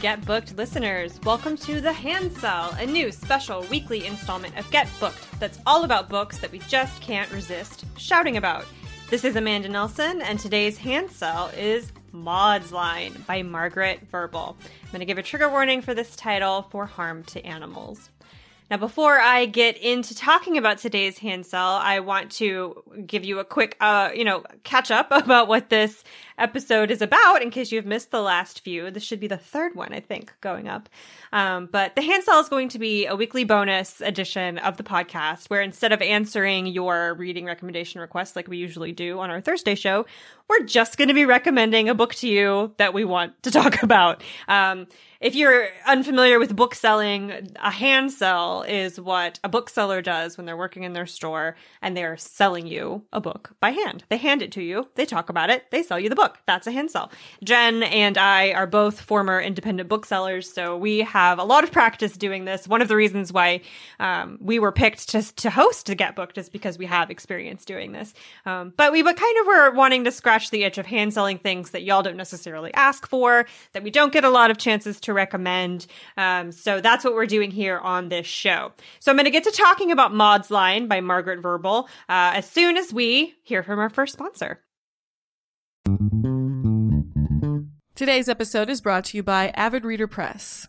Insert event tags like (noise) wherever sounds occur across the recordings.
Get Booked listeners. Welcome to The Hand Sell, a new special weekly installment of Get Booked that's all about books that we just can't resist shouting about. This is Amanda Nelson, and today's Hand Sell is Maud's Line by Margaret Verble. I'm going to give a trigger warning for this title for harm to animals. Now, before I get into talking about today's hand sell, I want to give you a quick, uh, you know, catch up (laughs) about what this episode is about in case you've missed the last few. This should be the third one, I think, going up. Um, but the hand sell is going to be a weekly bonus edition of the podcast where instead of answering your reading recommendation requests like we usually do on our Thursday show, we're just going to be recommending a book to you that we want to (laughs) talk about. Um, if you're unfamiliar with book selling, a hand sell is what a bookseller does when they're working in their store and they're selling you a book by hand. They hand it to you, they talk about it, they sell you the book. That's a hand sell. Jen and I are both former independent booksellers, so we have a lot of practice doing this. One of the reasons why um, we were picked to, to host the Get Booked is because we have experience doing this. Um, but we kind of were wanting to scratch the itch of hand selling things that y'all don't necessarily ask for, that we don't get a lot of chances to recommend. Um, so that's what we're doing here on this show. So I'm going to get to talking about Maud's Line by Margaret Verble uh, as soon as we hear from our first sponsor. Today's episode is brought to you by Avid Reader Press.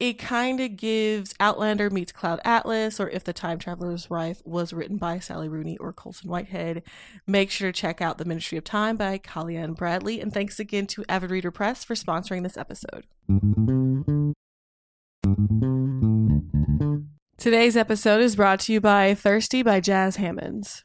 it kind of gives Outlander meets Cloud Atlas, or If the Time Traveler's Wife was written by Sally Rooney or Colson Whitehead. Make sure to check out The Ministry of Time by Kaliane Bradley. And thanks again to Avid Reader Press for sponsoring this episode. Today's episode is brought to you by Thirsty by Jas Hammonds.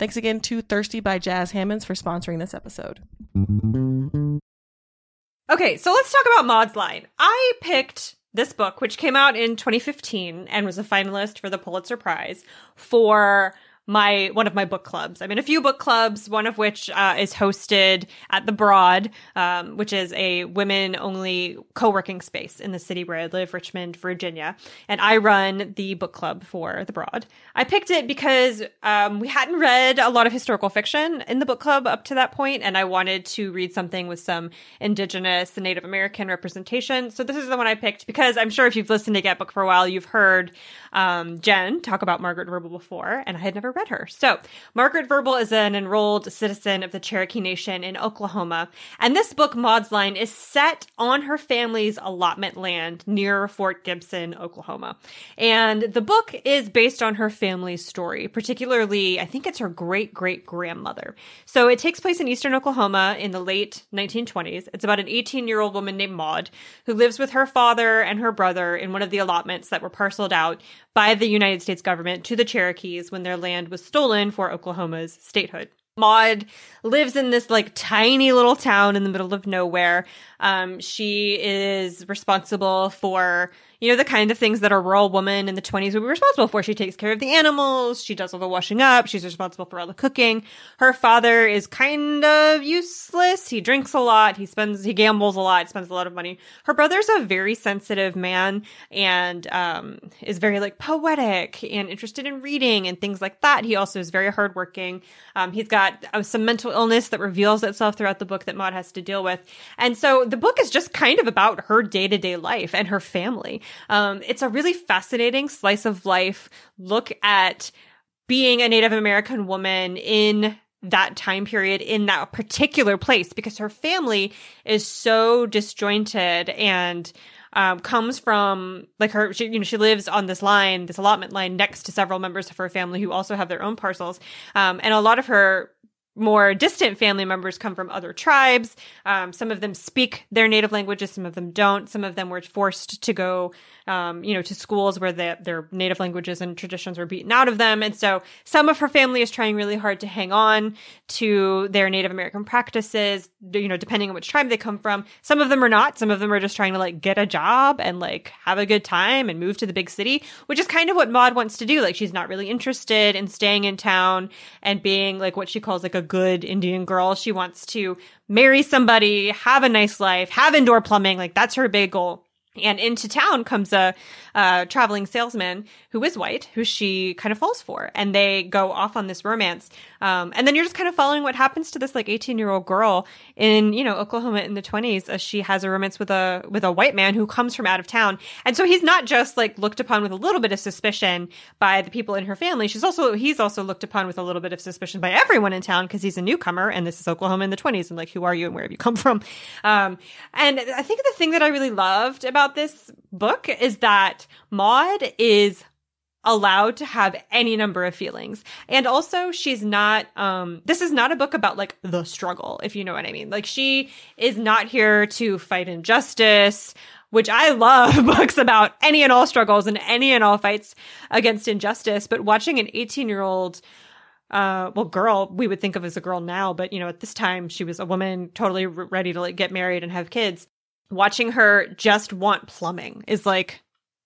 Thanks again to Thirsty by Jas Hammonds for sponsoring this episode. Okay, so let's talk about Maud's Line. I picked this book, which came out in 2015 and was a finalist for the Pulitzer Prize, for my one of my book clubs. I'm in a few book clubs, one of which uh, is hosted at the Broad, um, which is a women only co working space in the city where I live, Richmond, Virginia. And I run the book club for the Broad. I picked it because um, we hadn't read a lot of historical fiction in the book club up to that point, and I wanted to read something with some Indigenous and Native American representation. So this is the one I picked because I'm sure if you've listened to Get Book for a while, you've heard um, Jen talk about Margaret Verble before, and I had never her. So Margaret Verble is an enrolled citizen of the Cherokee Nation in Oklahoma, and this book, Maud's Line, is set on her family's allotment land near Fort Gibson, Oklahoma. And the book is based on her family's story, particularly, I think it's her great great grandmother. So it takes place in eastern Oklahoma in the late 1920s. It's about an 18 year old woman named Maud who lives with her father and her brother in one of the allotments that were parceled out by the United States government to the Cherokees when their land was stolen for Oklahoma's statehood. Maud lives in this like tiny little town in the middle of nowhere. Um, she is responsible for you know, the kind of things that a rural woman in the 20s would be responsible for. She takes care of the animals. She does all the washing up. She's responsible for all the cooking. Her father is kind of useless. He drinks a lot. He spends, he gambles a lot, spends a lot of money. Her brother's a very sensitive man and, um, is very like poetic and interested in reading and things like that. He also is very hardworking. Um, he's got uh, some mental illness that reveals itself throughout the book that Maud has to deal with. And so the book is just kind of about her day to day life and her family. Um, it's a really fascinating slice of life. Look at being a Native American woman in that time period in that particular place because her family is so disjointed and um, comes from like her she, you know she lives on this line this allotment line next to several members of her family who also have their own parcels. Um, and a lot of her more distant family members come from other tribes. Um, some of them speak their native languages, some of them don't. Some of them were forced to go um, you know, to schools where the, their native languages and traditions were beaten out of them. And so some of her family is trying really hard to hang on to their Native American practices, you know, depending on which tribe they come from. Some of them are not. Some of them are just trying to like get a job and like have a good time and move to the big city, which is kind of what Maud wants to do. Like she's not really interested in staying in town and being like what she calls like a good Indian girl. She wants to marry somebody, have a nice life, have indoor plumbing. Like that's her big goal. And into town comes a, a, traveling salesman who is white, who she kind of falls for, and they go off on this romance. Um, and then you're just kind of following what happens to this like 18 year old girl in you know Oklahoma in the 20s as she has a romance with a with a white man who comes from out of town. And so he's not just like looked upon with a little bit of suspicion by the people in her family. She's also he's also looked upon with a little bit of suspicion by everyone in town because he's a newcomer and this is Oklahoma in the 20s and like who are you and where have you come from? Um, and I think the thing that I really loved about this book is that Maud is allowed to have any number of feelings. And also she's not um this is not a book about like the struggle, if you know what I mean. Like she is not here to fight injustice, which I love (laughs) books about any and all struggles and any and all fights against injustice, but watching an 18-year-old uh well girl we would think of as a girl now but you know at this time she was a woman totally ready to like get married and have kids watching her just want plumbing is like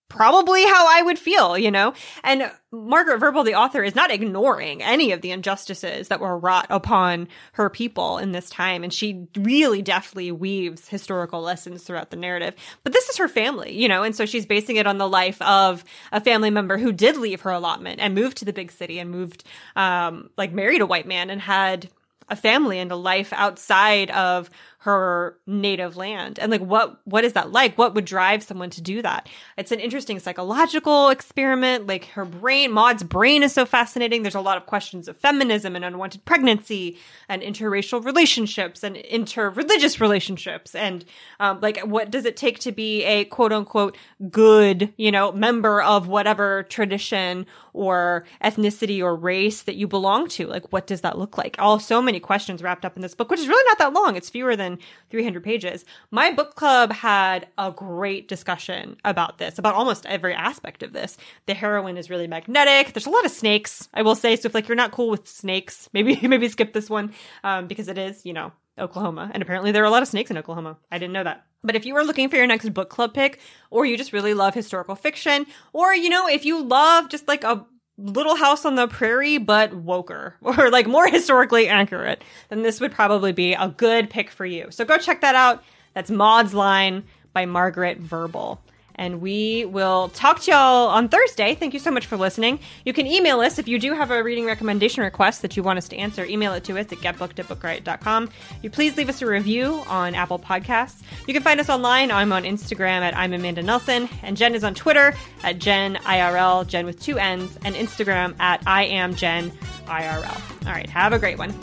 probably how I would feel, you know? And Margaret Verble, the author, is not ignoring any of the injustices that were wrought upon her people in this time. And she really deftly weaves historical lessons throughout the narrative. But this is her family, you know? And so she's basing it on the life of a family member who did leave her allotment and moved to the big city and moved, um, like married a white man and had a family and a life outside of her native land. And like what what is that like? What would drive someone to do that? It's an interesting psychological experiment. Like her brain maud's brain is so fascinating. There's a lot of questions of feminism and unwanted pregnancy and interracial relationships and interreligious relationships. And um, like what does it take to be a quote unquote good you know member of whatever tradition or ethnicity or race that you belong to? Like what does that look like? All so many questions wrapped up in this book which is really not that long. It's fewer than 300 pages. My book club had a great discussion about this, about almost every aspect of this. The heroine is really magnetic. There's a lot of snakes, I will say. So if like you're not cool with snakes, (laughs) maybe maybe skip this one um, because it is, you know, Oklahoma. And apparently there are a lot of snakes in Oklahoma. I didn't know that. But if you are looking for your next book club pick, or you just really love historical fiction, or, you know, if you love just like a Little House on the Prairie, but woker (laughs) or like more historically accurate, then this would probably be a good pick for you. So go check that out. That's Maud's Line by Margaret Verble. And we will talk to y'all on Thursday. Thank you so much for listening. You can email us if you do have a reading recommendation request that you want us to answer. Email it to us at getbooked at bookriot.com. You please leave us a review on Apple Podcasts. You can find us online. I'm on Instagram at I'm Amanda Nelson, and Jen is on Twitter at Jen IRL, Jen with two N's, and Instagram at I am Jen IRL. All right, have a great one.